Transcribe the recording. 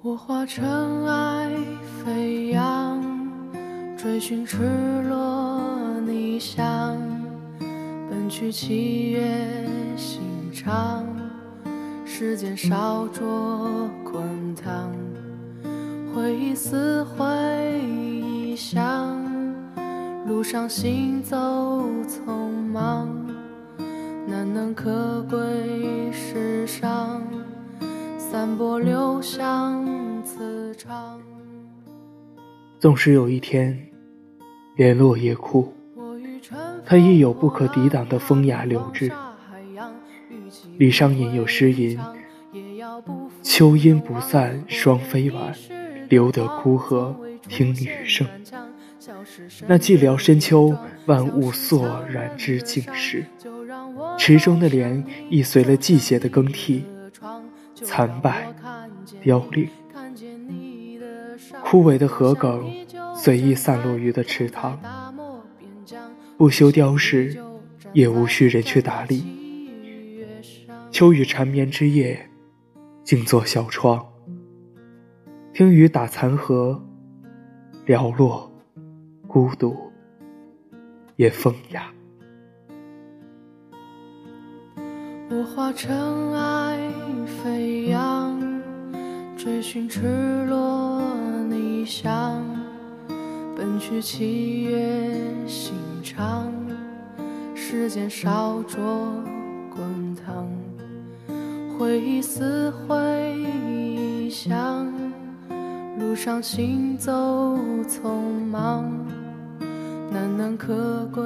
我化尘埃飞扬，追寻赤裸逆翔，奔去七月心肠，时间烧灼滚烫，回忆撕毁臆想，路上行走匆忙，难能可贵世上，散播留香。纵使有一天，连落叶枯，它亦有不可抵挡的风雅流至。李商隐有诗吟：“秋阴不散霜飞晚，留得枯荷听雨声。”那寂寥深秋，万物肃然之静时，池中的莲亦随了季节的更替，残败凋零。枯萎的荷梗随意散落于的池塘，不修雕饰，也无需人去打理。秋雨缠绵之夜，静坐小窗，听雨打残荷，寥落，孤独，也风雅。我化尘埃飞扬，追寻赤裸。想奔去七月心肠，时间烧灼滚烫，回忆撕毁臆想，路上行走匆忙，难能可贵